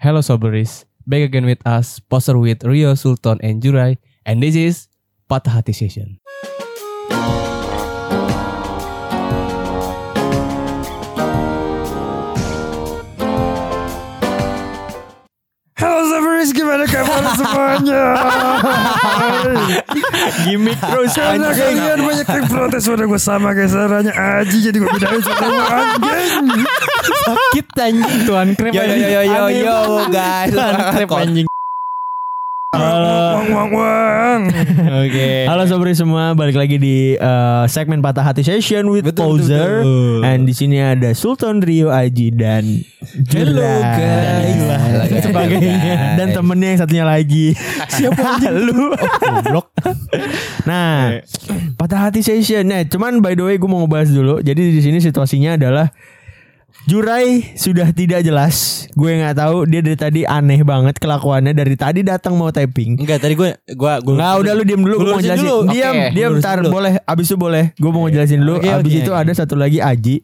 Hello Soberis, back again with us, poster with Rio, Sultan, and Jurai, and this is Patah Hati Session. Gimana kabar semuanya? Gimik terus Karena kalian banyak yang protes pada gue sama kayak suaranya Aji Jadi gue bedain sama anjing. Sakit anjing. Tuan krep Yo yo yo yo yo yo guys. Tuan krep anjing Halo Wang wang wang Oke. Halo sobri semua, balik lagi di uh, segmen Patah Hati Session with Betul, betul, Poser. betul. And di sini ada Sultan Rio Aji dan Hello, guys. Sebagainya. guys. Dan temennya yang satunya lagi. Siapa lu? Goblok. Nah, Patah Hati Session. Nah, cuman by the way gue mau ngebahas dulu. Jadi di sini situasinya adalah Jurai sudah tidak jelas. Gue nggak tahu dia dari tadi aneh banget kelakuannya dari tadi datang mau taping. Enggak, tadi gue gua gua Nggak udah lu diem dulu Gua gue mau jelasin dulu. Diam Oke, diam dulu. boleh Abis itu boleh Gue mau ngejelasin dulu Oke, Abis oke, itu ada satu lagi Aji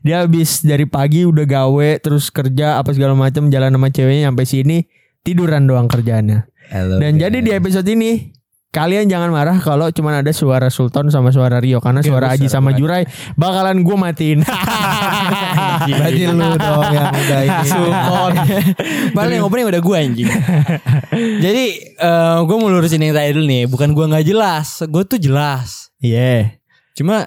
Dia abis dari pagi udah gawe Terus kerja apa segala macam Jalan sama ceweknya sampai sini Tiduran doang kerjaannya Hello, Dan guys. jadi di episode ini Kalian jangan marah kalau cuman ada suara Sultan sama suara Rio Karena suara Aji sama Jurai Bakalan gue matiin Berarti lu dong yang udah ini. Sultan. Paling yang opening udah gue anjing. Jadi eh gue mau lurusin yang tadi dulu nih. Bukan gue nggak jelas. Gue tuh jelas. Iya Cuma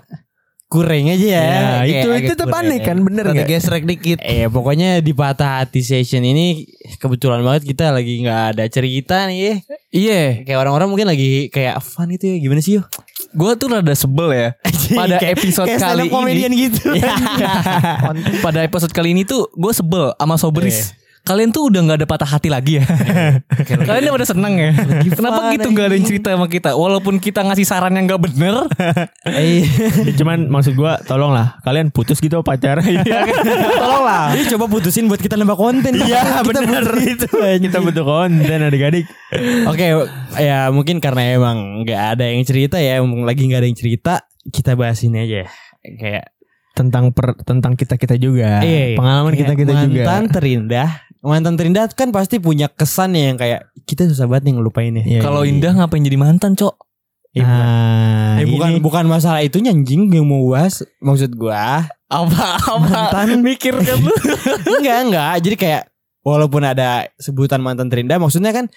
kurang aja ya. Ya, itu itu tetap aneh kan bener nggak? gesrek dikit. Eh pokoknya di patah hati session ini kebetulan banget kita lagi nggak ada cerita nih. Iya, Kayak orang-orang mungkin lagi kayak fun itu ya gimana sih yo? gue tuh rada sebel ya pada episode kayak kali ini. gitu. pada episode kali ini tuh gue sebel sama Soberis. Kalian tuh udah nggak ada patah hati lagi ya. Kalian udah seneng ya. Kenapa gitu nggak ada yang cerita sama kita? Walaupun kita ngasih saran yang nggak bener. Eh, Ya, Cuman maksud gue Tolong lah Kalian putus gitu pacaran tolonglah. Ini coba putusin buat kita nambah konten. Iya Kita bener itu Kita butuh konten adik-adik Oke, ya mungkin karena emang nggak ada yang cerita ya, emang lagi nggak ada yang cerita, kita bahas ini aja. Kayak Tentang per, tentang kita-kita juga iya, iya. Pengalaman Kayak kita-kita juga Mantan terindah, mantan terindah kan pasti punya kesan yang kayak kita susah banget nih ngelupainnya. Iya, Kalau iya. Indah ngapain jadi mantan, Cok? Nah, Eh, bukan ini- bukan masalah itu anjing yang mau bahas maksud gua. Apa apa mikir kan lu? enggak, enggak. Jadi kayak walaupun ada sebutan mantan terindah maksudnya kan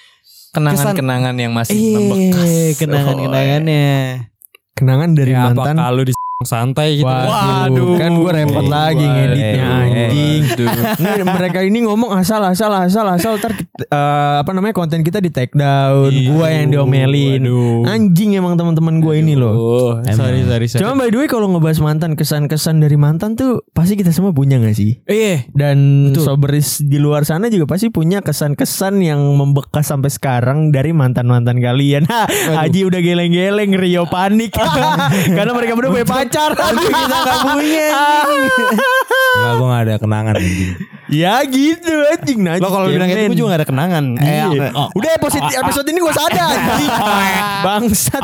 Kenangan-kenangan yang masih eh membekas. kenangan-kenangannya. Kenangan dari Ya, mantan apa kalau di santai gitu. Waduh, kan gue repot lagi ngeditnya anjing. Ini mereka ini ngomong asal asal asal asal ntar kita- eh, apa namanya konten kita di take down, gua yang diomelin. Anjing emang teman-teman gue ini loh. Oh, sorry sorry sorry. Cuma by the way kalau ngebahas mantan kesan-kesan dari mantan tuh pasti kita semua punya gak sih? eh Dan Betul. soberis di luar sana juga pasti punya kesan-kesan yang membekas sampai sekarang dari mantan-mantan kalian. Ha, Haji udah geleng-geleng, Rio panik. Karena mereka berdua punya pacar. Kita gak punya. Enggak, gue gak ada kenangan anjing. ya gitu anjing. Nah, Lo kalau bilang gitu gue juga gak ada kenangan. Iya. Eh, oh. Udah episode, episode ini gue sadar anjing. Bangsat.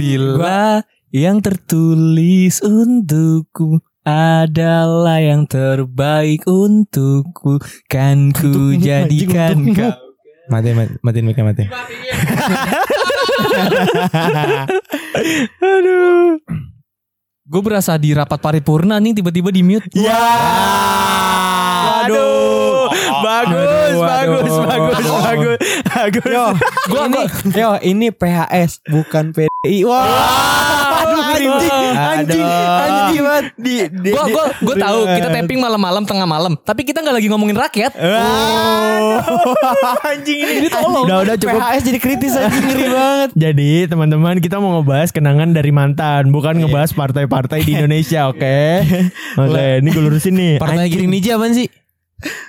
Bila yang tertulis untukku adalah yang terbaik untukku kan ku jadikan kau. Mati, mati, mic mati. Aduh. Gue berasa di rapat paripurna nih tiba-tiba di mute. Ya. Waduh. Bagus, Aduh, bagus, aduh. bagus, bagus, bagus. Yo, ini, yo, ini PHS bukan PDI. Wah, Aduh, anjing, anjing, anjing banget. Di, di- gue gue tahu kita taping malam-malam tengah malam, tapi kita nggak lagi ngomongin rakyat. Oh. anjing ini tolong. Udah, udah cukup. PHS jadi kritis aja ngeri banget. Jadi teman-teman kita mau ngebahas kenangan dari mantan Bukan ngebahas partai-partai di Indonesia oke Oke ini gue lurusin nih Partai Anjing. Giring Niji apaan sih?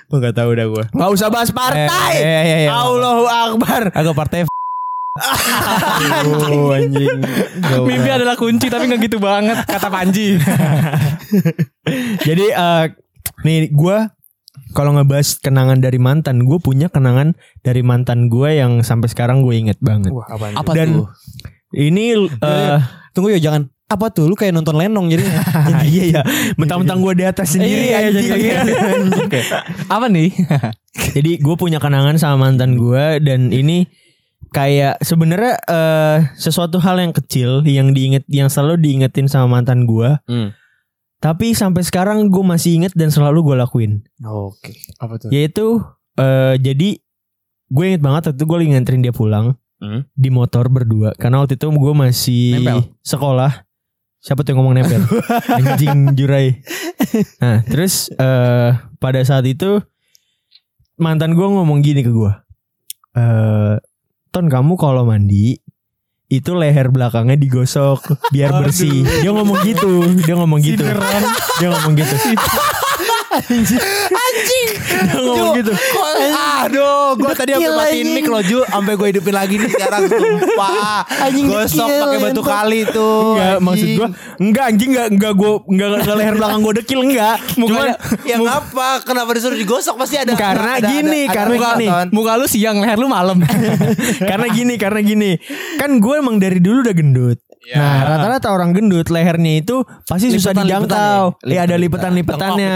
Gue gak tahu udah gue. Nggak usah bahas partai Eh, eh, eh, eh. Allahu Akbar Agak partai Aduh anjing. Mimpi adalah kunci tapi nggak gitu banget kata Panji. Jadi eh nih gue kalau ngebahas kenangan dari mantan, gue punya kenangan dari mantan gue yang sampai sekarang gue inget banget. Wah, apaan? Apa Dan tuh? ini eh Tunggu ya jangan. apa tuh lu kayak nonton lenong jadi iya iya. Mentang-mentang gue di atas sendiri Iya, jadi Oke. Apa nih? Jadi gue punya kenangan sama mantan gue dan ini kayak sebenarnya eh, sesuatu hal yang kecil yang diinget yang selalu diingetin sama mantan gue. Hmm. Tapi sampai sekarang gue masih inget dan selalu gue lakuin. oke Apa tuh? Yaitu eh, jadi gue inget banget waktu itu gue lagi nganterin dia pulang Hmm. di motor berdua karena waktu itu gue masih Nempel? sekolah. Siapa tuh yang ngomong nempel? Anjing jurai. Nah terus eh pada saat itu mantan gue ngomong gini ke gue. Eh Ton kamu kalau mandi itu leher belakangnya digosok biar bersih. Dia ngomong gitu. Dia ngomong gitu. Dia ngomong gitu. Anjing. Ngomong gitu. Aduh, gue tadi sampai Dekil, matiin mic lo Ju, sampai gue hidupin lagi nih sekarang sumpah. Anjing Gosok pakai batu kali tuh. Enggak, maksud gua enggak anjing enggak enggak gua enggak, enggak leher belakang gua dekil enggak. Cuman Ya ngapa? Kenapa disuruh digosok? Pasti ada Karena ada- gini, ada- karena muka, gini. Ton. Muka lu siang, leher lu malam. karena gini, karena gini. Kan gue emang dari dulu udah gendut. Ya. Nah, rata-rata orang gendut lehernya itu pasti susah Lipetan-lipetan dijangkau. ya? Iya, ada lipetan-lipetannya.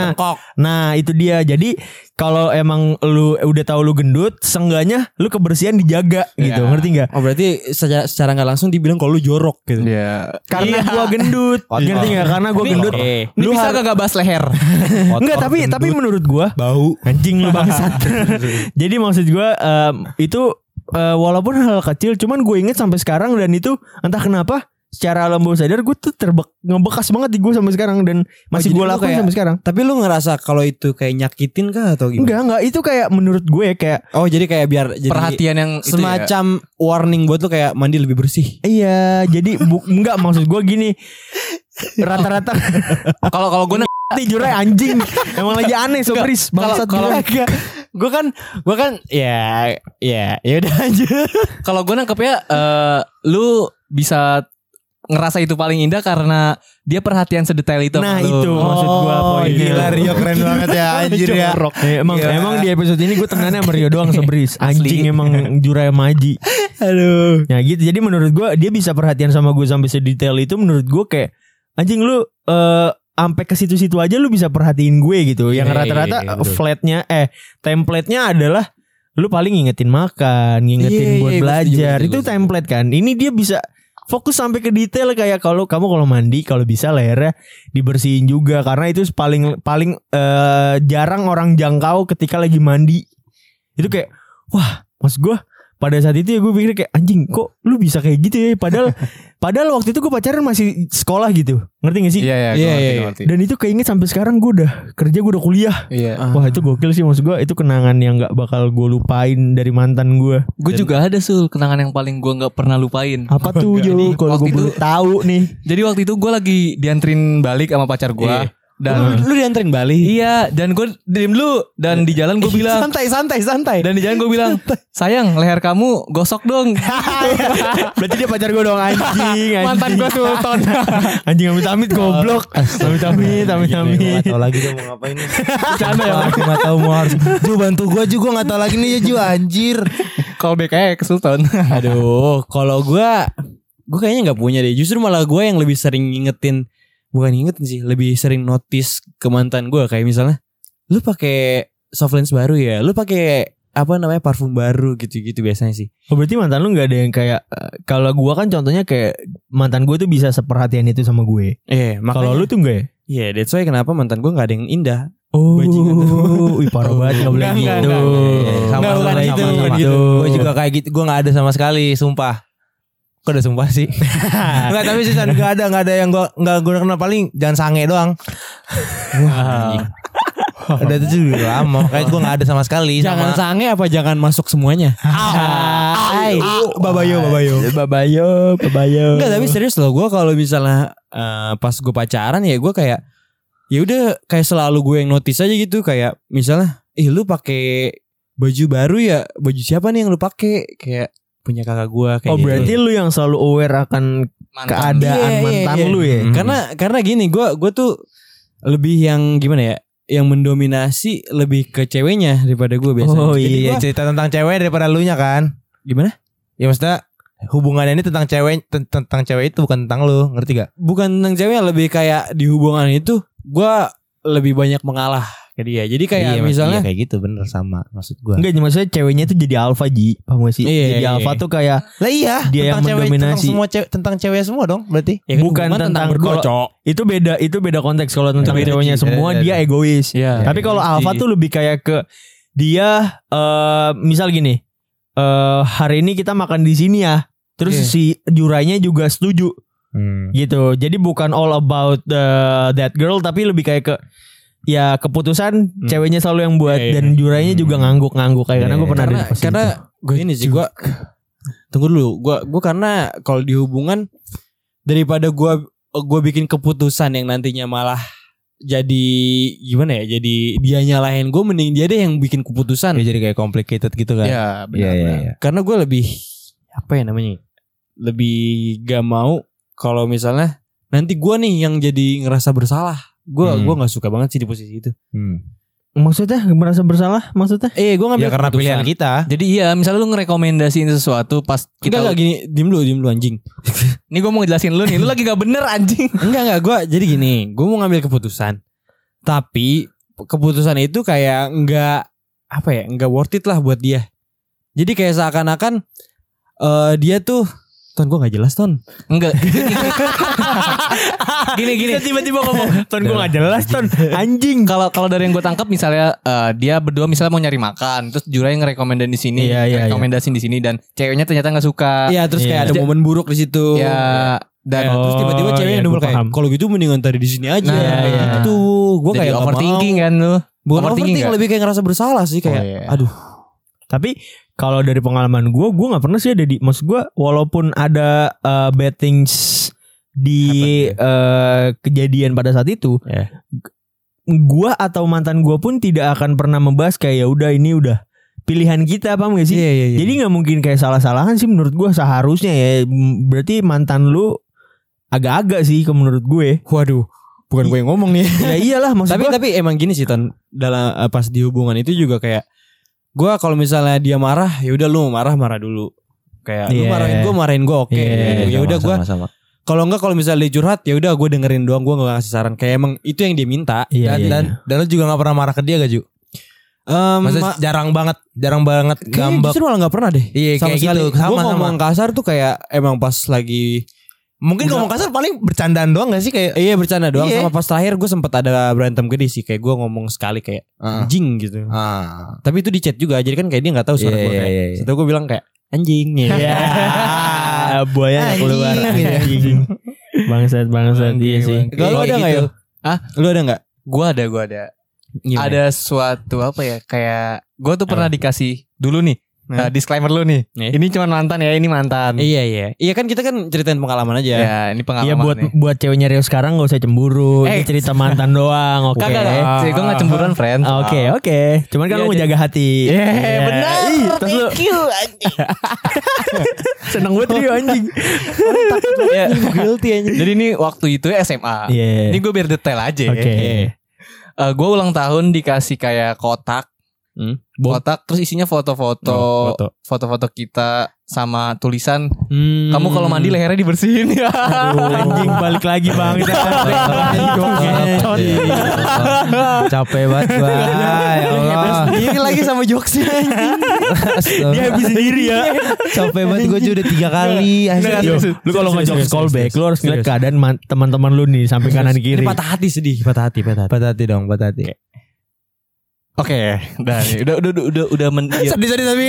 Nah, itu dia. Jadi kalau emang lu udah tahu lu gendut, seenggaknya lu kebersihan dijaga gitu. Ya. Ngerti nggak? oh berarti secara secara nggak langsung dibilang kalau lu jorok gitu Iya. Karena gua gendut. Ngerti nggak? Karena gua Ini- gendut. Ini Lu bisa kagak bahas leher? Enggak, tapi tapi menurut gua bau Anjing lu bangsat. Jadi maksud gue em, itu eh, walaupun hal kecil, cuman gue inget sampai sekarang dan itu entah kenapa secara alam bawah sadar gue tuh terbek ngebekas banget di gue sampai sekarang dan masih jadi gue lakuin kayak- sampai sekarang. tapi lu ngerasa kalau itu kayak nyakitin kah atau gimana? Enggak enggak. Itu kayak menurut gue kayak oh jadi kayak biar jadi Perhatian yang itu ya. semacam warning buat lu kayak mandi lebih bersih. Iya jadi bu, enggak maksud gue gini. Rata-rata Kalau kalau gue jurai anjing. Emang lagi aneh sobris bangsat kalau- jurai. gue kan gue kan ya ya ya udah aja. Kalau gue nangkepnya eh lu bisa ngerasa itu paling indah karena dia perhatian sedetail itu. Nah, itu maksud gua Oh, poinnya. gila Rio keren banget ya anjir ya. Eh, emang Gila. emang di episode ini gue temenannya sama Rio doang sobris anjing emang jurai maji aduh Ya gitu jadi menurut gua dia bisa perhatian sama gue sampai sedetail itu menurut gue kayak anjing lu eh sampai ke situ-situ aja lu bisa perhatiin gue gitu. Yang Iya, rata-rata iya, iya, flatnya eh template-nya adalah lu paling ngingetin makan, ngingetin Iya, buat iya, gue belajar. itu template kan. Ini dia bisa fokus sampai ke detail kayak kalau kamu kalau mandi kalau bisa lehernya dibersihin juga karena itu paling paling eh, jarang orang jangkau ketika lagi mandi. Itu kayak wah, mas gue pada saat itu ya gue pikir kayak anjing kok lu bisa kayak gitu ya padahal padahal waktu itu gue pacaran masih sekolah gitu ngerti gak sih Iya iya Iya, iya, iya. ngerti. dan itu keinget sampai sekarang gue udah kerja gue udah kuliah Iya. wah itu gokil sih maksud gue itu kenangan yang nggak bakal gue lupain dari mantan gue Gue juga ada sul kenangan yang paling gue nggak pernah lupain. apa tuh Jadi, kalau gue waktu itu- boleh tahu nih Jadi waktu itu gue lagi dianterin balik sama pacar gue. Iya. Dan lu, lu dianterin Bali iya dan gue diem dulu dan di jalan gue bilang santai santai santai dan di jalan gue bilang sayang leher kamu gosok dong berarti dia pacar gue dong anjing, anjing. mantan gue sultan anjing amit amit goblok amit amit amit Gue amit gak tau lagi dia mau ngapain nih. Bercanda ya Aku gak tau mau harus. Ju bantu gue juga gak tau lagi nih ya Ju anjir. call back aja ke sultan Aduh, kalau gua gua kayaknya nggak punya deh. Justru malah gua yang lebih sering ngingetin bukan ngingetin sih, lebih sering notice ke mantan gua kayak misalnya lu pakai soft lens baru ya, lu pakai apa namanya parfum baru gitu-gitu biasanya sih. Oh, berarti mantan lu nggak ada yang kayak eh, kalau gua kan contohnya kayak mantan gue tuh bisa seperhatian itu sama gue. Eh, Kalau lu tuh enggak ya? Iya, that's why kenapa mantan gua nggak ada yang indah. Oh, Bajingan tuh. wih parah banget nggak boleh Enggak, gitu. enggak, enggak. Sama Nggak, bukan sama, gitu, sama, sama. Gue juga kayak gitu. Gue gak ada sama sekali, sumpah. Kok udah sumpah sih? Enggak tapi sih gak ada gak ada yang gue gak gue kenal paling jangan sange doang. Udah itu juga lama. Kayak gue gak ada sama sekali. Jangan sama, sange apa jangan masuk semuanya. Hai. babayo babayo. Babayo, babayo. Enggak tapi serius loh gue kalau misalnya eh, pas gue pacaran ya gue kayak ya udah kayak selalu gue yang notice aja gitu kayak misalnya ih lu pakai baju baru ya baju siapa nih yang lu pakai kayak punya kakak gue kayak Oh gitu. berarti lu yang selalu aware akan keadaan Iya, iya, mantan iya. lu ya? Hmm. karena karena gini gue gue tuh lebih yang gimana ya yang mendominasi lebih ke ceweknya daripada gue biasanya. Oh, Jadi Iya gua- cerita tentang cewek daripada lu nya kan. gimana? Ya maksudnya hubungannya ini tentang cewek ten- tentang cewek itu bukan tentang lu, ngerti gak? bukan tentang cewek lebih kayak di hubungan itu gua lebih banyak mengalah ke dia. Jadi kayak Iya, misalnya iya, kayak gitu bener sama maksud gua. Enggak maksudnya ceweknya itu jadi alpha Ji Paham gak sih Iya, Jadi iya, alpha iya. tuh kayak Lah iya, Dia yang tentang cewek, tentang mendominasi. semua cewek tentang cewek semua dong berarti. ya kan Bukan tentang berdua, kalau- Cok. Itu beda Itu beda konteks Kalau tentang Beda, ceweknya Ji. semua Beda, Dia beda. egois Iya. Tapi kalau Ji. tuh lebih kayak ke Dia eh Misal gini eh Hari ini kita makan di sini ya Terus Iya. si jurainya juga setuju Hmm. gitu. Jadi bukan all about the, that girl tapi lebih kayak ke ya keputusan ceweknya selalu yang buat Iya, iya. dan jurainya juga ngangguk-ngangguk kayak karena gue pernah ada karena di posisi karena gue ini sih gua tunggu dulu gua gua karena kalau di hubungan daripada gua gua bikin keputusan yang nantinya malah jadi gimana ya jadi dia nyalahin gue mending dia deh yang bikin keputusan Ya, jadi kayak complicated gitu kan. Iya, Iya, benar. iya, benar. iya. karena gue lebih apa ya namanya lebih gak mau kalau misalnya nanti gua nih yang jadi ngerasa bersalah gue Hmm. gua nggak suka banget sih di posisi itu Hmm. maksudnya merasa bersalah maksudnya eh gue ngambil Ya karena keputusan. pilihan kita. Jadi iya, misalnya lu ngerekomendasiin sesuatu pas kita enggak gini diem dulu diem dulu anjing Ini gue mau ngejelasin lu nih, lu lagi gak bener anjing. Enggak enggak gue jadi gini, gue mau ngambil keputusan. Tapi keputusan itu kayak enggak apa ya, enggak worth it lah buat dia. Jadi kayak seakan-akan eh dia tuh Ton gue gak jelas Ton Enggak. gini gini. tiba-tiba ngomong ton gue gak jelas ton anjing Kalau kalau dari yang gue tangkap misalnya eh, dia berdua misalnya mau nyari makan, terus Jurai ngerekomendasin di sini, Iya, iya, rekomendasiin di sini dan ceweknya ternyata nggak suka. Iya terus Iya. kayak ada momen buruk di situ Ya dan Ya, terus tiba-tiba Oh, ceweknya iya, double kayak kalau gitu mendingan tadi di sini aja. Nah, iya. Itu gue kayak overthinking kan lu. Bukan Overthinking overthinking, lebih kayak ngerasa bersalah sih kayak Oh, iya. aduh. Tapi kalau dari pengalaman gue, gue nggak pernah sih ada di, maksud gue, walaupun ada uh, bad things di uh, kejadian pada saat itu, Ya. gue atau mantan gue pun tidak akan pernah membahas kayak ya udah ini udah pilihan kita, paham gak sih? Iya iya iya. Jadi nggak mungkin kayak salah-salahan sih menurut gue seharusnya ya. Berarti mantan lu agak-agak sih kalau menurut gue. waduh, bukan gue yang ngomong nih. ya iyalah maksud tapi tapi emang gini sih ton dalam eh, pas di hubungan itu juga kayak gua kalau misalnya dia marah ya udah lu marah marah dulu kayak lu Iya. marahin gua marahin gua oke Iya, ya udah gua sama. kalau enggak kalau misalnya dia curhat ya udah gua dengerin doang gua nggak ngasih saran kayak emang itu yang dia minta Iya, dan, iya, dan, dan lu juga gak pernah marah ke dia gak Ju? Em, Maksudnya ma- jarang banget, jarang banget kayaknya ngambek. justru malah nggak pernah deh Iya, sama kayak sekali gitu. Sama, gua sama. ngomong kasar tuh kayak emang pas lagi Mungkin ngomong kasar paling bercandaan doang gak sih kayak iya bercanda doang Iya. sama pas terakhir gue sempet ada berantem gede sih kayak gua ngomong sekali kayak Ah. anjing gitu Ah. tapi itu di chat juga jadi kan kayak dia nggak tahu suara Iya, gue iya, kayak iya, iya. Setelah gue bilang kayak anjing ya Ya, buaya Anjing, keluar. gitu. Anjing. Bangsat bangsat iya sih. Kalau lu ada nggak ya? Hah? Lu ada nggak? Gue ada, gue ada. Gimana? Ada suatu apa ya kayak gue tuh pernah dikasih dulu nih Hah? uh, disclaimer lu nih. Nih. Ini cuma mantan ya, ini mantan. Iya iya. Iya kan kita kan ceritain pengalaman aja. Ya, ini pengalaman Iya buat nih. buat ceweknya Rio sekarang gak usah cemburu. Eh. Ini cerita mantan doang. Oke. Kagak, kagak. gue gak cemburuan, friend. Oke oke. Cuman kan Iya, lu mau jaga hati. Iya, Iya. benar. Ih, Terus lu seneng banget Rio anjing. Ya. Guilty aja. Jadi ini waktu itu SMA. Iya. Ini gue biar detail aja. Oke. Eh, gue ulang tahun dikasih kayak kotak. Hmm. Kotak terus isinya foto-foto, Oh, foto. foto-foto kita sama tulisan Hmm. kamu kalau mandi lehernya dibersihin ya. Anjing balik lagi bang. Capek banget gua. Ya Allah. Sendiri lagi sama jokesnya Dia habis sendiri ya. Capek banget gua juga udah tiga kali. lu kalau ngejok callback, lu harus ngeliat keadaan man- teman-teman lu nih sampai kanan kiri. Ini patah hati sedih, patah hati, patah hati. Patah hati dong, patah hati. Oke, udah, nih. udah udah udah udah udah men iya. Sedih-sedih tapi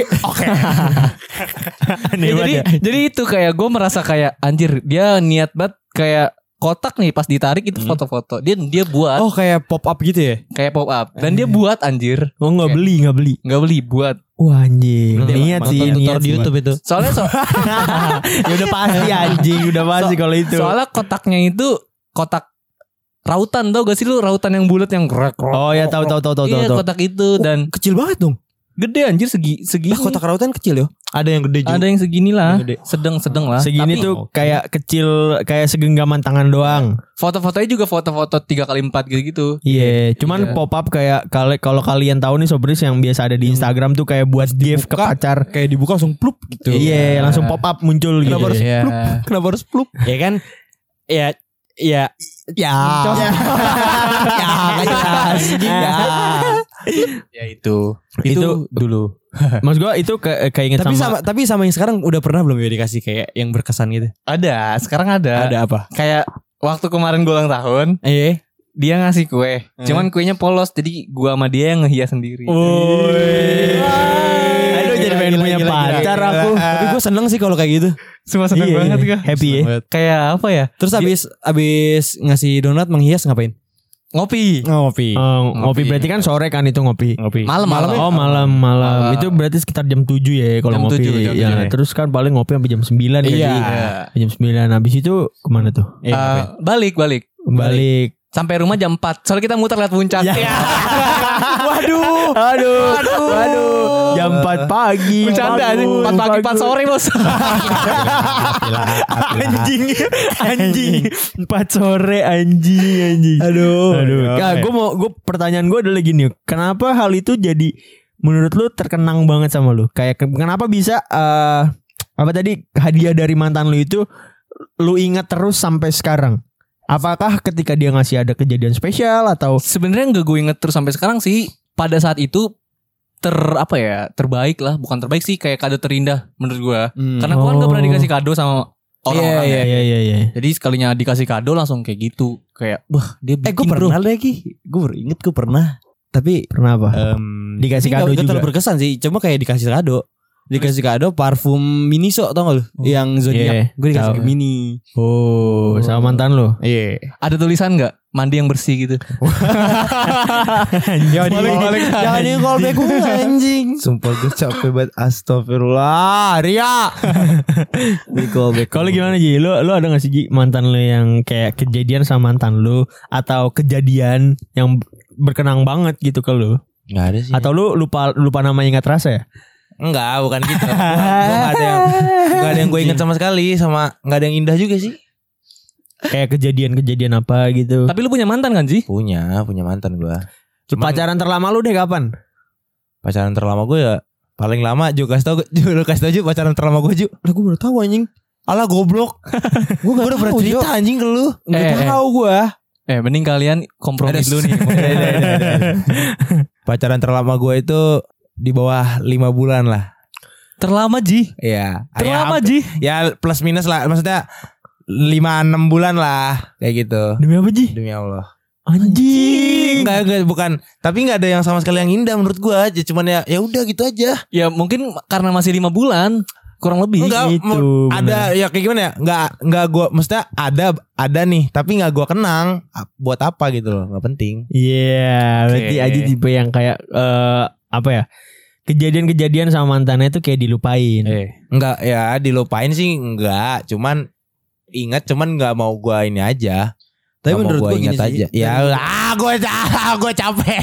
Aneh Ya, jadi ya. jadi itu kayak gue merasa kayak anjir dia niat banget kayak kotak nih pas ditarik itu foto-foto dia dia buat Oh kayak pop up gitu ya? kayak pop up dan dia buat anjir Oh nggak beli nggak beli. nggak beli buat Wah anjing. Niat sih niat di. YouTube itu. soalnya so- ya udah pasti anjing udah pasti kalau itu. soalnya kotaknya itu kotak rautan tau gak sih lu rautan yang bulat yang gerak Oh ya tahu tahu tahu tahu iya tahu. kotak itu dan Kecil banget dong. Gede anjir segi segini. Lah kotak rautan kecil yo. Ada yang gede juga. Ada yang segini lah. Sedang-sedang lah. Segini Tapi tuh kayak kecil kayak segenggaman tangan doang. foto-fotonya juga foto-foto 3 kali 4 gitu-gitu. Iya, cuman Iya. pop up kayak kalau kalau kalian tahu nih sobris yang biasa ada di Instagram tuh kayak buat gift ke pacar. Kayak dibuka langsung plup gitu. Iya, langsung pop up muncul gitu. Kenapa harus Iya. plup? Kenapa harus plup? ya kan ya ya Ya. Ya. Ya, nggak jelas. Ya. Ya itu. Itu dulu. Mas gua itu ke, kayak inget tapi sama, sama tapi sama yang sekarang udah pernah belum ya dikasih kayak yang berkesan gitu? Ada, sekarang ada. Ada apa? Kayak waktu kemarin gue ulang tahun, Eh. dia ngasih kue. Cuman kuenya polos, jadi gua sama dia yang ngehias sendiri. Aduh jadi pengen punya pacar aku. Seneng sih kalau kayak gitu. Semua seneng Iya, banget gua. Happy ya. Kayak apa ya? Terus abis abis ngasih donat menghias ngapain? Ngopi. Ngopi. Oh, ngopi berarti kan sore kan itu ngopi. Ngopi. Malam malam. Oh malam malam Malam. itu berarti sekitar jam 7 ya kalau ngopi. 7, jam ya, 7, ya. terus kan paling ngopi sampai jam 9 ya. Iya. Ji? Jam 9 habis itu ke mana tuh? Ngapain? balik balik. Balik. Sampai rumah jam 4. Soalnya kita muter lihat puncak. Ya. Waduh, aduh, waduh, Jam 4 pagi. Bercanda Bagus, sih. 4 pagi 4 bagus. sore, Bos. anjing, anjing. 4 sore anjing, anjing. Aduh. Aduh. Nah, gue mau gue pertanyaan gue adalah gini, kenapa hal itu jadi menurut lu terkenang banget sama lu? Kayak ke- kenapa bisa eh apa tadi hadiah dari mantan lu itu lu ingat terus sampai sekarang? Apakah ketika dia ngasih ada kejadian spesial atau Sebenarnya nggak gue inget terus sampai sekarang sih. Pada saat itu ter apa ya terbaik lah bukan terbaik sih kayak kado terindah menurut gue Hmm. karena gue kan gak pernah Oh. dikasih kado sama orang-orang Iya, ya. iya iya iya. jadi sekalinya dikasih kado langsung kayak gitu kayak wah dia Eh gue bikin bro pernah lagi. Gue inget gue pernah. Tapi Pernah apa? em, Dikasih tapi kado juga. terlalu berkesan sih. Cuma kayak dikasih kado. Dikasih kado parfum Miniso tau gak lu? Yang Iya, Zodiac. Gue dikasih ke Mini. Oh, sama mantan lu. Iya. ada tulisan nggak mandi yang bersih gitu Jangan balik Jangan di call back gue anjing. Sumpah gue capek banget Astagfirullah Ria Di call back. Kalau gimana Ji? Lu lu ada gak sih Ji mantan lu yang kayak kejadian sama mantan lu atau kejadian yang berkenang banget gitu ke lu? Gak ada sih Atau lu lupa lupa namanya ingat rasa ya? Enggak bukan gitu Gua, gua gak ada yang Gak ada yang gue inget sama sekali Sama gak ada yang indah juga sih Kayak kejadian-kejadian apa gitu. tapi lu punya mantan kan sih Punya Punya mantan gue Cuman Pacaran terlama lu deh kapan? pacaran terlama gue ya Paling lama Ju kasih tau Ju lu kasih tau Ju Pacaran terlama gue Ju. Lah gue baru tahu anjing. Alah goblok. Gue gak udah pernah cerita anjing ke lu. Eh, Gak eh. tahu gue. eh mending kalian kompromi dulu nih. Pacaran terlama gue itu Di bawah 5 bulan lah. Terlama Ji? Iya. Terlama ya, Ji? ya plus minus lah. Maksudnya 5-6 bulan lah Kayak gitu Demi apa Ji? Demi Allah Anjing. Enggak, enggak bukan. Tapi enggak ada yang sama sekali yang indah menurut gua. aja Cuman ya ya udah gitu aja. ya mungkin karena masih lima bulan kurang lebih Enggak, gitu, mau- bener. ada ya kayak gimana ya? Enggak enggak gua maksudnya ada ada nih, tapi enggak gua kenang. Buat apa gitu loh, enggak penting. Iya, berarti Oke. Aji tipe yang kayak eh apa ya? Kejadian-kejadian sama mantannya itu kayak dilupain. eh Enggak ya dilupain sih enggak, cuman ingat cuman enggak mau gua ini aja. Tapi Nggak mau menurut gini ingat sih, aja. Ya ah gua ah, gua capek.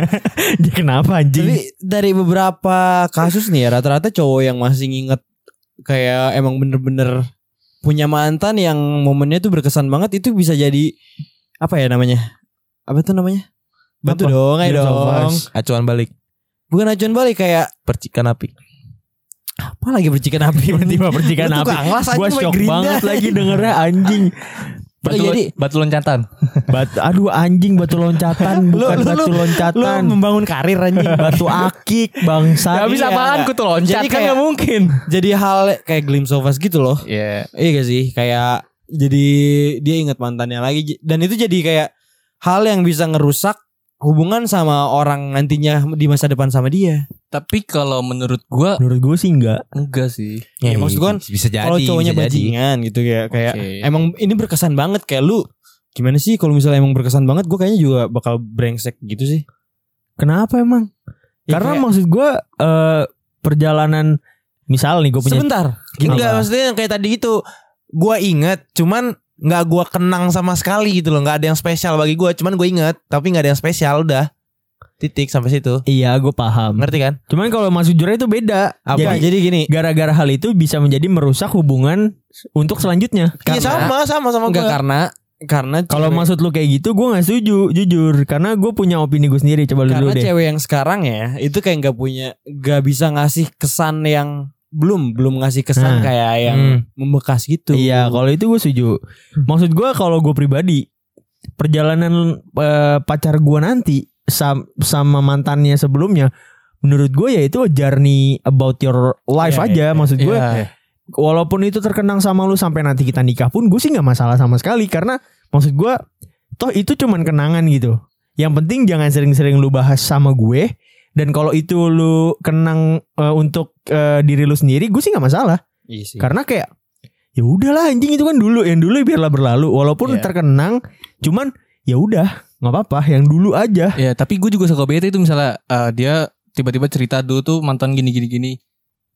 Dia kenapa anjing? Tapi dari beberapa kasus nih ya rata-rata cowok yang masih nginget kayak emang bener-bener punya mantan yang momennya tuh berkesan banget itu bisa jadi apa ya namanya? Apa tuh namanya? Bantu Apa? dong, ayo dong. Acuan balik Bukan acuan balik kayak percikan api. Apa lagi percikan api tiba-tiba percikan Lu api. sama shock banget lagi dengernya anjing. batu, jadi- batu loncatan Batu, aduh anjing batu loncatan bukan lu- batu Lu loncatan. membangun karir anjing. batu akik bangsa. Gak bisa iya, apaan kutu loncat Jadi kan kayak- gak mungkin jadi hal kayak glimpse of us gitu loh. Iya Iya gak sih? Kayak jadi dia ingat mantannya lagi dan itu jadi kayak hal yang bisa ngerusak hubungan sama orang nantinya di masa depan sama dia. Tapi kalau menurut gua Menurut gue sih enggak. Enggak sih Ya, maksud gua kan bisa jadi. Kalau cowoknya bisa jadi. bajingan gitu kayak kayak Oke. emang ini berkesan banget kayak lu gimana sih kalau misalnya emang berkesan banget gue kayaknya juga bakal brengsek gitu sih. Kenapa emang? Ya, Karena kayak- maksud gue eh perjalanan misal nih gue punya sebentar. Gini Enggak maksudnya yang kayak tadi gitu Gua inget Cuman nggak gua kenang sama sekali gitu loh nggak ada yang spesial bagi gua cuman gue inget tapi nggak ada yang spesial udah Titik sampai situ. Iya, gue paham. Ngerti kan? Cuman kalau masuk jurang itu beda. Apa? Jadi, jadi gini. gara-gara hal itu bisa menjadi merusak hubungan untuk selanjutnya. Iya sama sama sama Enggak gue. karena karena Kalau maksud lu kayak gitu, gue nggak setuju, jujur. Karena gue punya opini gue sendiri. Coba lu karena dulu deh. cewek yang sekarang ya itu kayak nggak punya nggak bisa ngasih kesan yang belum belum ngasih kesan Nah, kayak yang hmm. membekas gitu. Iya, kalau itu gue setuju. Maksud gue kalau gue pribadi, perjalanan eh, pacar gue nanti sam- sama mantannya sebelumnya, menurut gue ya itu journey about your life Iya, aja. iya, Maksud gue, Iya. walaupun itu terkenang sama lu sampai nanti kita nikah pun, gue sih nggak masalah sama sekali. Karena maksud gue, toh itu cuman kenangan gitu. Yang penting jangan sering-sering lu bahas sama gue. Dan kalau itu lu kenang eh, untuk eh, diri lu sendiri, gue sih nggak masalah. Iya sih. Karena kayak ya udahlah anjing itu kan dulu yang dulu biarlah berlalu walaupun Iya. terkenang cuman ya udah nggak apa-apa yang dulu aja. Ya, tapi gue juga suka bete itu misalnya eh, dia tiba-tiba cerita dulu tuh mantan gini gini gini.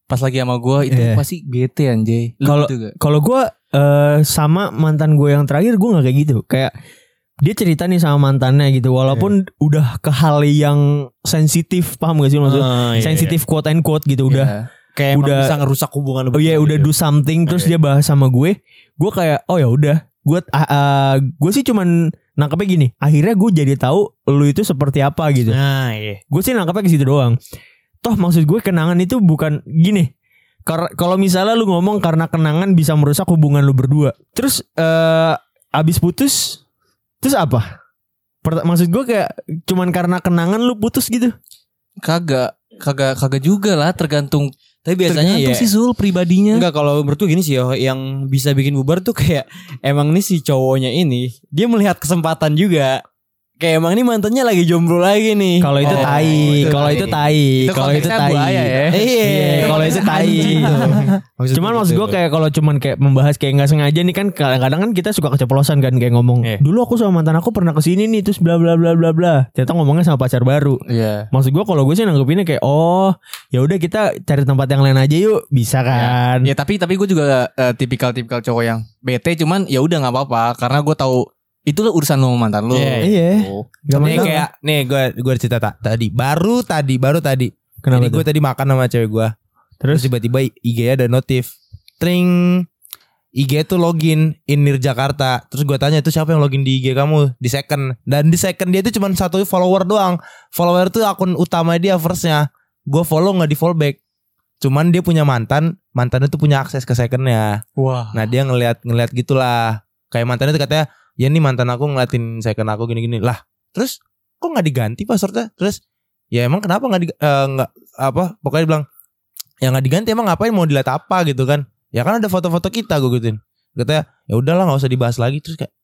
Pas lagi sama gue itu Iya. pasti bete anjay. Kalau- gitu? Kalau gua eh, sama mantan gue yang terakhir gue nggak kayak gitu. Kayak dia cerita nih sama mantannya gitu walaupun udah ke hal yang sensitif paham gak sih maksud Ah, iya, sensitif quote and quote gitu udah Iya. kayak udah- bisa ngerusak hubungan oh iya berdua udah gitu. do something terus dia bahas sama gue gue kayak oh ya udah gue gue sih cuman nangkepnya gini akhirnya gue jadi tahu lu itu seperti apa gitu Nah, iya. gue sih nangkapnya ke situ doang. Toh maksud gue kenangan itu bukan gini. Kalau misalnya lu ngomong karena kenangan bisa merusak hubungan lu berdua. Terus eh abis putus terus apa? Pert- maksud gue kayak cuman karena kenangan lu putus gitu. Kagak, kagak kagak juga lah tergantung Tapi biasanya tergantung ya sih Zul pribadinya. Enggak kalau menurut gue gini sih yo yang bisa bikin bubar tuh kayak emang nih si cowoknya ini dia melihat kesempatan juga. Kayak emang ini mantannya lagi jomblo lagi nih. Kalau itu Oh, tai, itu kalau tai. itu tai, Itu kalau itu tai. ya. Iya, Iya, kalau itu tai. Cuman maksud gitu. gue kayak kalau cuman kayak membahas kayak nggak sengaja nih kan kadang-kadang kan kita suka keceplosan kan kayak ngomong Iya. dulu aku sama mantan aku pernah ke sini nih terus bla bla bla bla bla ternyata ngomongnya sama pacar baru Iya. Maksud gue kalau gue sih nanggepinnya kayak oh ya udah kita cari tempat yang lain aja yuk bisa kan? Ya tapi tapi gue juga eh, tipikal-tipikal cowok yang bete cuman ya udah nggak apa-apa karena gue tahu itu lo urusan lo sama mantan lo. Iya. Iya. Oh. Gak Nih kayak nih gue gue cerita tak tadi baru tadi baru tadi. Kenapa Jadi gue tadi makan sama cewek gue. Terus tiba-tiba IG ada notif. Tring. IG tuh login in Nir Jakarta. Terus gue tanya itu siapa yang login di IG kamu di second. Dan di second dia itu cuma satu follower doang. Follower tuh akun utama dia firstnya. Gue follow nggak di follow back. Cuman dia punya mantan. Mantannya tuh punya akses ke secondnya. Wah. Nah dia ngeliat ngeliat gitulah. Kayak mantannya tuh katanya ya nih mantan aku ngeliatin second aku gini-gini. Lah terus kok nggak diganti passwordnya? Terus ya emang kenapa nggak di, eh, nggak apa? Pokoknya dia bilang ya nggak diganti emang ngapain mau dilihat apa gitu kan? Ya kan ada foto-foto kita gue gituin. Katanya ya udahlah nggak usah dibahas lagi terus kayak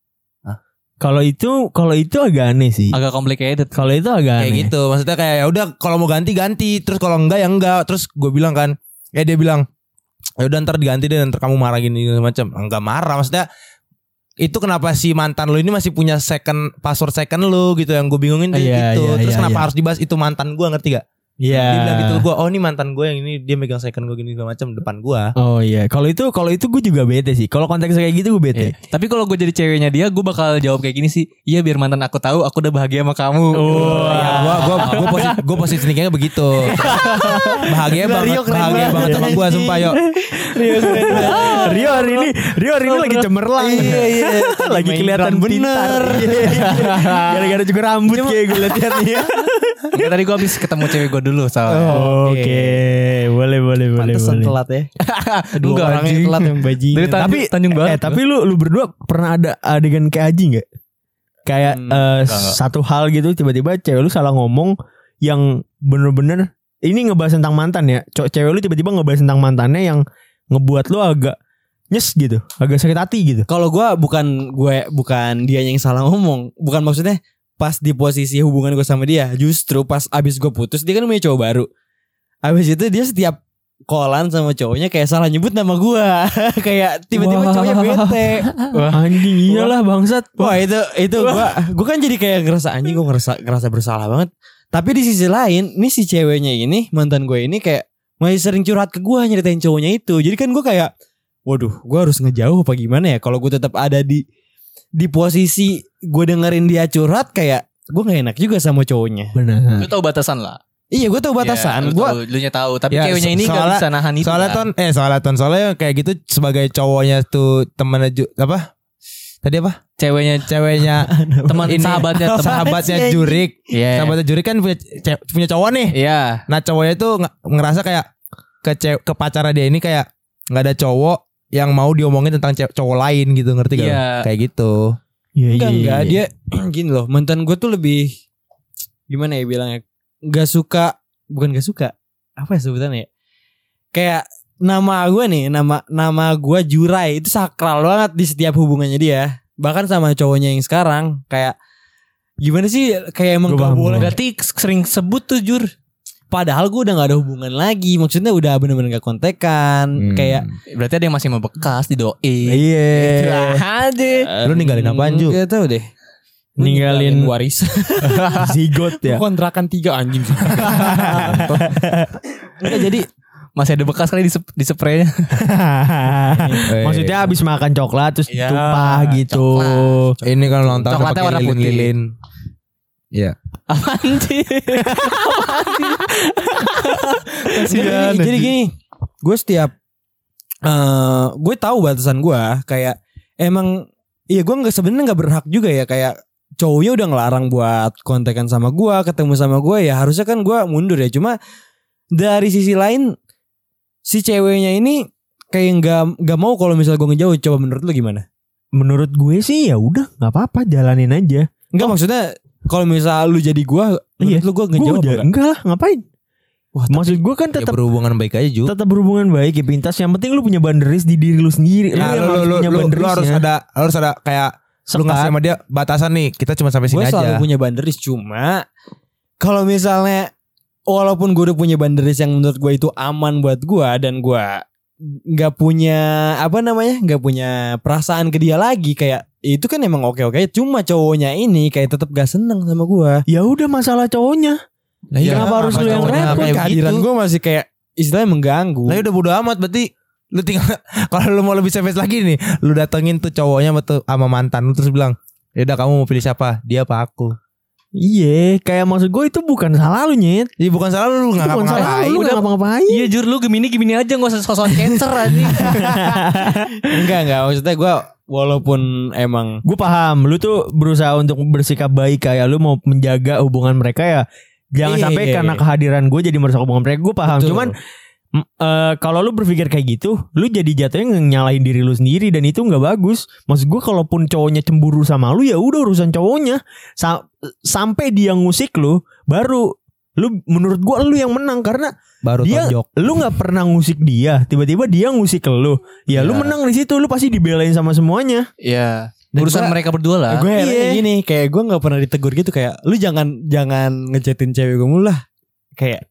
kalau itu kalau itu agak aneh sih. Agak complicated. Kalau itu agak kayak aneh. gitu. Maksudnya kayak ya udah kalau mau ganti ganti. Terus kalau enggak ya enggak. Terus gue bilang kan, ya dia bilang ya udah ntar diganti deh ntar kamu marah gini segala macam. Enggak marah maksudnya itu kenapa si mantan lu ini masih punya second password second lu gitu yang gue bingungin tuh Iya, gitu. iya, Terus iya, kenapa iya. harus dibahas itu mantan gue ngerti gak? Iya. Dia bilang gitu gue, oh ini mantan gue yang ini dia megang second gue gini segala macam depan gue. Oh iya, kalau itu kalau itu gue juga bete sih. Kalau konteks kayak gitu gue bete. Iya. Tapi kalau gue jadi ceweknya dia, gue bakal jawab kayak gini sih. Iya biar mantan aku tahu aku udah bahagia sama kamu. Oh, gue gue gue positif gue positif thinkingnya begitu. bahagia banget, bahagia banget sama gue sumpah yuk. Rio hari ini Rio hari ini lagi cemerlang. Iya, iya. lagi kelihatan bener. Gara-gara juga rambut kayak gue lihat nih. Enggak, tadi gue habis ketemu cewek gue dulu soalnya. Oke, boleh boleh boleh Pantesan boleh. telat ya. Dua Enggak, orang yang anjing. telat yang bajingan. Dari Tanjung, tapi Tanjung Barat. eh tapi lu lu berdua pernah ada adegan kayak Aji nggak? Kayak Hmm, enggak, enggak. satu hal gitu tiba-tiba cewek lu salah ngomong yang bener-bener ini ngebahas tentang mantan ya. Cewek lu tiba-tiba ngebahas tentang mantannya yang ngebuat lu agak nyes gitu, agak sakit hati gitu. Kalau gue bukan gue bukan dia yang salah ngomong, bukan maksudnya pas di posisi hubungan gue sama dia, justru pas abis gue putus dia kan punya cowok baru. Abis itu dia setiap kolan sama cowoknya kayak salah nyebut nama gue, kayak tiba-tiba Wah. cowoknya bete. Anjing iyalah bangsat. Wah itu itu gue gue kan jadi kayak ngerasa anjing gue ngerasa ngerasa bersalah banget. Tapi di sisi lain, nih si ceweknya ini mantan gue ini kayak masih sering curhat ke gue nyeritain cowoknya itu. Jadi kan gue kayak, waduh, gue harus ngejauh apa gimana ya? Kalau gue tetap ada di di posisi gue dengerin dia curhat kayak gue gak enak juga sama cowoknya. Benar. Lu tahu batasan lah. Iya gue tahu batasan. Ya, lu gue tahu, lu nya tahu, tapi Ya, ceweknya ini soalnya- gak bisa nahan itu. Soalnya kan. ton eh soalnya ton soalnya kayak gitu sebagai cowoknya tuh temennya ju, apa? Tadi apa? ceweknya Ceweknya teman ini sahabatnya teman. sahabatnya Jurik. Iya. Sahabatnya Jurik kan punya ce- punya cowok nih. Iya. Nah cowoknya tuh nge- ngerasa kayak ke ce- ke pacarnya dia ini kayak nggak ada cowok yang mau diomongin tentang cowok lain gitu ngerti gak? Iya. Kayak gitu. Iya enggak enggak dia gini loh mantan gue tuh lebih gimana ya bilangnya nggak suka bukan nggak suka apa ya sebutannya ya? kayak nama gue nih nama nama gue Jurai itu sakral banget di setiap hubungannya dia bahkan sama cowoknya yang sekarang kayak gimana sih kayak emang gak boleh Berarti sering sebut tuh jur. Padahal gue udah gak ada hubungan lagi maksudnya udah bener-bener gak kontekan Hmm. kayak Berarti ada yang masih membekas di doi. Iya. Aja. Lu ninggalin apaan, Ju? Gak tau deh Ninggalin- warisan Zigot ya. kontrakan tiga anjing sih Enggak jadi Masih ada bekas kali di, sep- di spraynya. Maksudnya habis makan coklat terus Iya, tumpah gitu. coklat. Ini kan ulang tahun Coklatnya warna putih. lilin-lilin. Iya. Apaan sih? jadi, jadi gini, gue setiap eh gue tahu batasan gue kayak emang iya gue nggak sebenarnya nggak berhak juga ya kayak cowoknya udah ngelarang buat kontekan sama gue ketemu sama gue ya harusnya kan gue mundur ya. Cuma dari sisi lain si ceweknya ini kayak nggak nggak mau kalau misalnya gue ngejauh. Coba menurut lu gimana? Menurut gue sih ya udah nggak apa-apa jalanin aja. Enggak maksudnya kalau misalnya lu jadi gue Iya. lu ngejauh apa udah enggak? enggak lah ngapain? Wah, tapi- Maksud gue kan Ya tetap berhubungan baik aja Ju. tetap berhubungan baik ya pintas. Yang penting lu punya banderis di diri lu sendiri. Nah, yang lu, harus lu, punya lu, lu harus ada lu harus ada kayak lu ngasih Sekat. sama dia batasan nih. Kita cuma sampai sini gue selalu aja. punya banderis cuma kalau misalnya walaupun gue udah punya banderis yang menurut gue itu aman buat gue dan gue nggak punya apa namanya nggak punya perasaan ke dia lagi kayak itu kan emang oke oke cuma cowoknya ini kayak tetap gak seneng sama gue Ya udah masalah cowoknya. Lah iya, Kenapa harus lu yang repot? kehadiran gitu. gue masih kayak istilahnya mengganggu Lah ya udah bodo amat berarti lu tinggal kalau lu mau lebih savage lagi nih, lu datengin tuh cowoknya sama, tuh- sama mantan lu terus bilang, "Ya udah kamu mau pilih siapa? Dia apa aku?" Iya, kayak maksud gue itu bukan salah lu nyet. Iya bukan salah lu, nggak bukan salah lu, Udah- nggak ngapa-ngapain. Iya jur lu Gemini Gemini aja gak usah sosokan cancer aja. enggak enggak maksudnya gue walaupun emang Gue paham, lu tuh berusaha untuk bersikap baik kayak lu mau menjaga hubungan mereka ya. Jangan Iya, sampai iya, karena iya. kehadiran gue jadi merusak hubungan mereka. Gue paham, Betul. cuman eh, kalau lu berpikir kayak gitu, lu jadi jatuhnya nyalahin diri lu sendiri dan itu nggak bagus. Maksud gue kalaupun cowoknya cemburu sama lu ya udah urusan cowoknya. Sa- sampai dia ngusik lu, baru lu menurut gue lu yang menang karena Baru dia tonjok. lu nggak pernah ngusik dia, tiba-tiba dia ngusik ke lu. Ya lu Iya. menang di situ, lu pasti dibelain sama semuanya. Iya. Dan Urusan gua- mereka berdua lah. gue heran Iya. gini kayak gue nggak pernah ditegur gitu kayak lu jangan jangan ngechatin cewek gue mulu lah kayak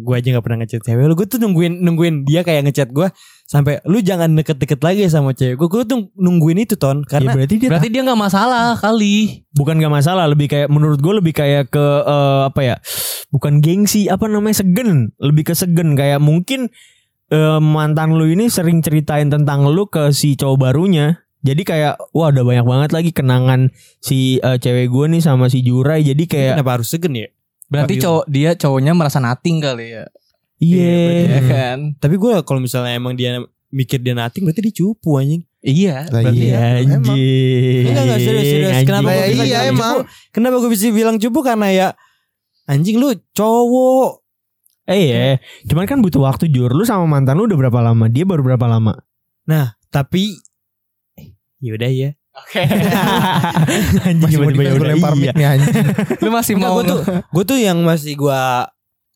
gue aja nggak pernah ngechat cewek lu. Gue tuh nungguin nungguin dia kayak ngechat gue sampai lu jangan deket-deket lagi sama cewek gue gue tuh nungguin itu ton Ya karena berarti dia Berarti dia gak masalah kali. bukan gak masalah lebih kayak menurut gue lebih kayak ke eh, apa ya bukan gengsi apa namanya segen. Lebih ke segen. Kayak mungkin eh, mantan lu ini sering ceritain tentang lu ke si cowok barunya. Jadi kayak wah ada banyak banget lagi kenangan si eh, cewek gue nih sama si Jurai. Jadi kayak kenapa harus segen ya Berarti Tapi- cowok dia cowoknya merasa nating kali ya. iya Iya kan? tapi gue kalau misalnya emang dia mikir dia nating berarti dia cupu anjing Iya. Lah berarti iya. ya. anjing Enggak, enggak, serius, serius. Anjing. Kenapa gue bisa iya, bilang emang. cupu? kenapa gue bisa bilang cupu karena ya anjing lu cowok eh iya cuman kan butuh waktu jur lu sama mantan lu udah berapa lama dia baru berapa lama tapi yaudah ya Oke. anjing Masih mau tiba-tiba udah lempar iya. mic nih anjing. Lu masih Enggak, mau gue tuh gue tuh yang masih gue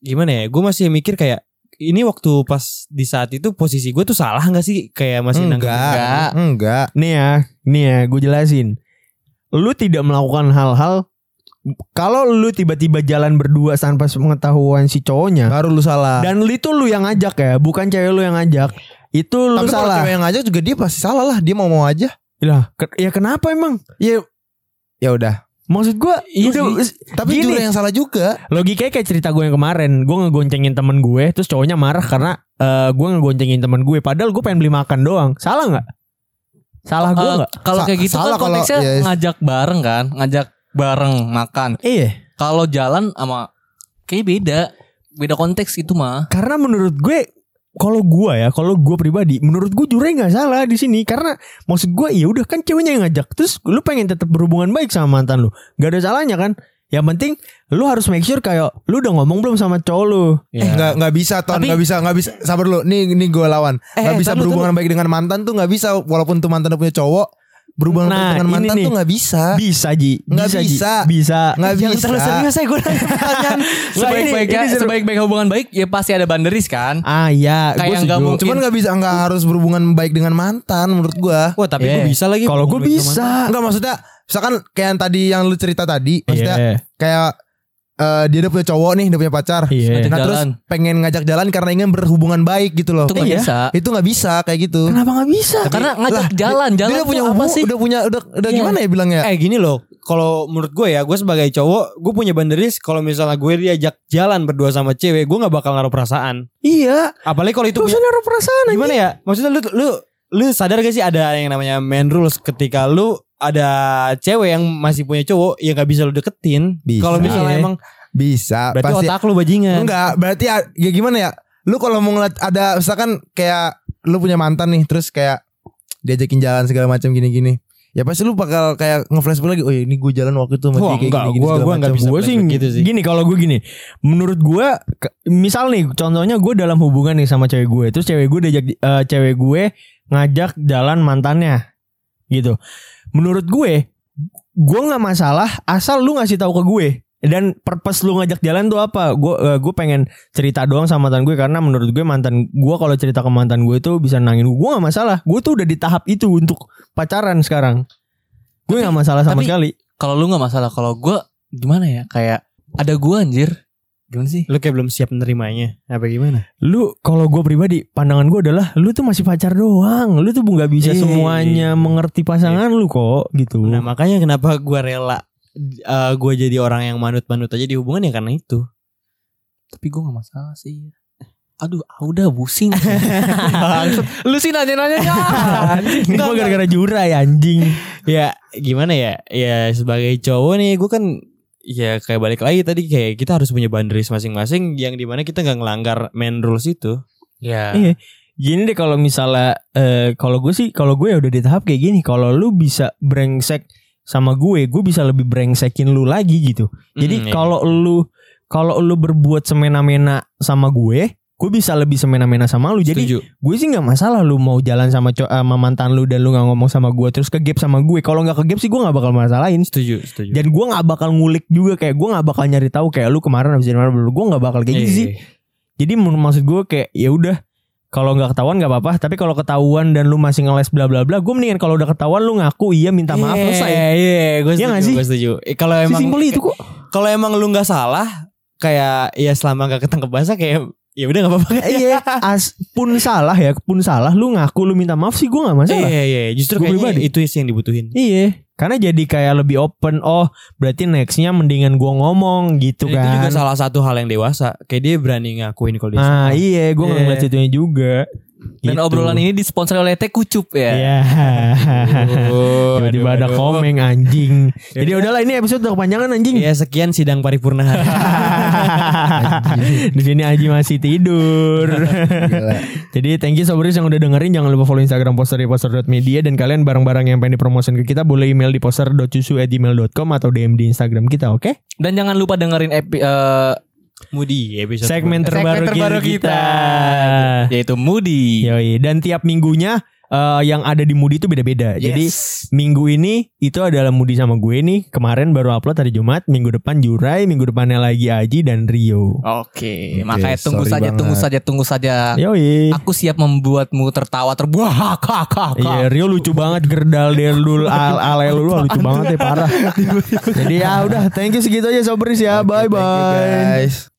gimana ya gue masih mikir kayak ini waktu pas di saat itu posisi gue tuh salah nggak sih kayak masih Enggak, Enggak. enggak. Nih ya, nih ya, gue jelasin. Lu tidak melakukan hal-hal kalau lu tiba-tiba jalan berdua tanpa pengetahuan si cowoknya Baru lu salah. dan lu itu lu yang ngajak ya, bukan cewek lu yang ngajak. Itu lu Tapi kalau salah. cewek yang ngajak juga dia pasti salah lah. Dia mau-mau aja. Lah, ke- ya kenapa emang? Ya ya udah. Maksud gua Iya udah Tapi Gini. Jura yang salah juga. logikanya kayak cerita gue yang kemarin, gue ngegoncengin temen gue, terus cowoknya marah karena eh, gue ngegoncengin temen gue, padahal gue pengen beli makan doang. Salah nggak? Salah gue Eh, nggak? kalau kayak gitu salah kan kalau- konteksnya ya, ngajak bareng kan, ngajak bareng makan. Iya. Kalau jalan sama kayak beda. Beda konteks itu mah. Karena menurut gue kalau gua ya, kalau gua pribadi, menurut gue Jurai nggak salah di sini. Karena maksud gua ya udah kan ceweknya yang ngajak, terus lu pengen tetap berhubungan baik sama mantan lu, gak ada salahnya kan? Yang penting lu harus make sure kayak lu udah ngomong belum sama cowok lu. Eh, nggak nggak bisa ton. Tapi- nggak bisa nggak bisa. Sabar dulu nih nih gue lawan. Nggak Eh, bisa lu, berhubungan baik dengan mantan tuh nggak bisa walaupun tuh mantan punya cowok berhubungan Nah, dengan mantan nih. tuh nggak bisa Bisa Ji, Nggak bisa, Ji. bisa. bisa. nggak Jangan bisa terlalu serius saya gue nanya pertanyaan. Sebaik-baiknya ini seru. sebaik-baik hubungan baik ya pasti ada banderis kan. Ah iya, Kayak nggak mungkin. cuman nggak bisa nggak harus berhubungan baik dengan mantan menurut gue Wah tapi Eh, gue bisa lagi. Kalau gue bisa. Enggak maksudnya misalkan kayak yang tadi yang lu cerita tadi maksudnya Iya. kayak eh, dia udah punya cowok nih udah punya pacar Iya. Ngajak nah terus pengen ngajak jalan karena ingin berhubungan baik gitu loh Itu nggak Iya. bisa. itu nggak bisa kayak gitu Kenapa nggak bisa? Karena ngajak Lah, jalan, dia jalan udah punya apa sih? udah punya udah udah Iya. gimana ya bilangnya Eh gini loh, kalau menurut gue ya, gue sebagai cowok, gue punya banderis. Kalau misalnya gue diajak jalan berdua sama cewek, gue nggak bakal naruh perasaan. Iya. Apalagi kalau itu usah punya, naruh perasaan gimana ya? Maksudnya lu lu lu sadar gak sih ada yang namanya man rules ketika lu ada cewek yang masih punya cowok ya nggak bisa lu deketin. Kalau misalnya Iya. emang bisa berarti pasti otak lu bajingan. Enggak, berarti ya, ya gimana ya? Lu kalau mau ngeliat ada misalkan kayak lu punya mantan nih, terus kayak diajakin jalan segala macam gini-gini. Ya pasti lu bakal kayak nge-flashback lagi, oh ya ini gue jalan waktu itu dia kayak enggak, gini-gini gua- segala gua enggak bisa gue sih gitu sih. gini kalau gue gini menurut gue misal nih contohnya gue dalam hubungan nih sama cewek gue terus cewek gue diajak eh, cewek gue ngajak jalan mantannya gitu menurut gue gue nggak masalah asal lu ngasih tahu ke gue. Dan purpose lu ngajak jalan tuh apa? Gue eh, gue pengen cerita doang sama mantan gue karena menurut gue mantan gue kalau cerita ke mantan gue itu bisa nangin gue nggak masalah. Gue tuh udah di tahap itu untuk pacaran sekarang. Gue nggak masalah sama tapi- sekali. Kalau lu nggak masalah, kalau gue gimana ya? Kayak ada gue anjir. Gimana sih? Lu kayak belum siap menerimanya. Apa gimana? Lu kalau gue pribadi pandangan gue adalah lu tuh masih pacar doang. Lu tuh nggak bisa Eh. semuanya mengerti pasangan lu kok gitu. Nah makanya kenapa gue rela eh gue jadi orang yang manut-manut aja di hubungan ya karena itu. Tapi gue gak masalah sih. Aduh, ah, udah pusing. lu sih nanya-nanya Ini gua gara-gara jurai anjing. ya gimana ya ya sebagai cowok nih gue kan ya kayak balik lagi tadi kayak kita harus punya boundaries masing-masing yang di mana kita nggak ngelanggar main rules itu Ya. Iya. Gini deh kalau misalnya eh kalau gue sih kalau gue ya udah di tahap kayak gini. Kalau lu bisa brengsek sama gue, gue bisa lebih brengsekin lu lagi gitu. Jadi Hmm, iya. kalau lu kalau lu berbuat semena-mena sama gue, gue bisa lebih semena-mena sama lu. Jadi Setuju. gue sih nggak masalah lu mau jalan sama co- sama mantan lu dan lu nggak ngomong sama gue terus ke gap sama gue kalau nggak ke gap sih gue nggak bakal masalahin. Setuju setuju. Dan gue nggak bakal ngulik juga kayak gue nggak bakal nyari tahu kayak lu kemarin habis dari mana gue nggak bakal kayak gitu Iya, sih. jadi men- maksud gue kayak ya udah kalau nggak ketahuan nggak apa-apa. Tapi kalau ketahuan dan lu masih ngeles bla bla bla gue mendingan kalau udah ketahuan lu ngaku iya minta maaf Iya, selesai. Iya, gue Iya setuju, nggak sih? gue setuju. Eh, kalau emang Sesimpel itu kok. kalau emang lu nggak salah, kayak ya selama nggak ketangkep basah kayak ya udah nggak apa-apa. iya as pun salah ya pun salah lu ngaku lu minta maaf sih gue nggak masalah Iya, iya, justru Gua kayaknya pribadi. itu sih yang dibutuhin. Iya, karena jadi kayak lebih open. Oh, berarti nextnya mendingan gua ngomong gitu Dan Itu juga kan. salah satu hal yang dewasa. Kayak dia berani ngakuin kalau dia Ah salah. iya, gue Iya. ngeliat situnya juga. Dan Gitu. obrolan ini disponsori oleh Teh Kucup ya. Iya. Tiba-tiba ada komeng anjing. Jadi udahlah ini episode udah kepanjangan anjing. Ya sekian sidang paripurna hari. Di sini Aji masih tidur. Gila. Jadi thank you sobris yang udah dengerin Jangan lupa follow Instagram poster di poster.media Dan kalian barang-barang yang pengen dipromosin ke kita Boleh email di poster.cusu@gmail.com Atau DM di Instagram kita oke Dan jangan lupa dengerin epi, eh, Moody episode Segmen terbaru, segmen terbaru kita, kita. yaitu Moody. Yoi. Dan tiap minggunya eh, Yang ada di Moody itu beda-beda Jadi Yes. minggu ini Itu adalah Moody sama gue nih Kemarin baru upload hari Jumat Minggu depan Jurai Minggu depannya lagi Aji dan Rio Oke, Oke, makanya tunggu sorry saja, banget. tunggu saja, tunggu saja. Yoi Aku siap membuatmu tertawa terbuah. Iya Rio lucu banget Gerdal Derdul Al Ale lu lucu banget ya parah Jadi ya udah Thank you segitu aja Sobris ya Bye Thank you, bye guys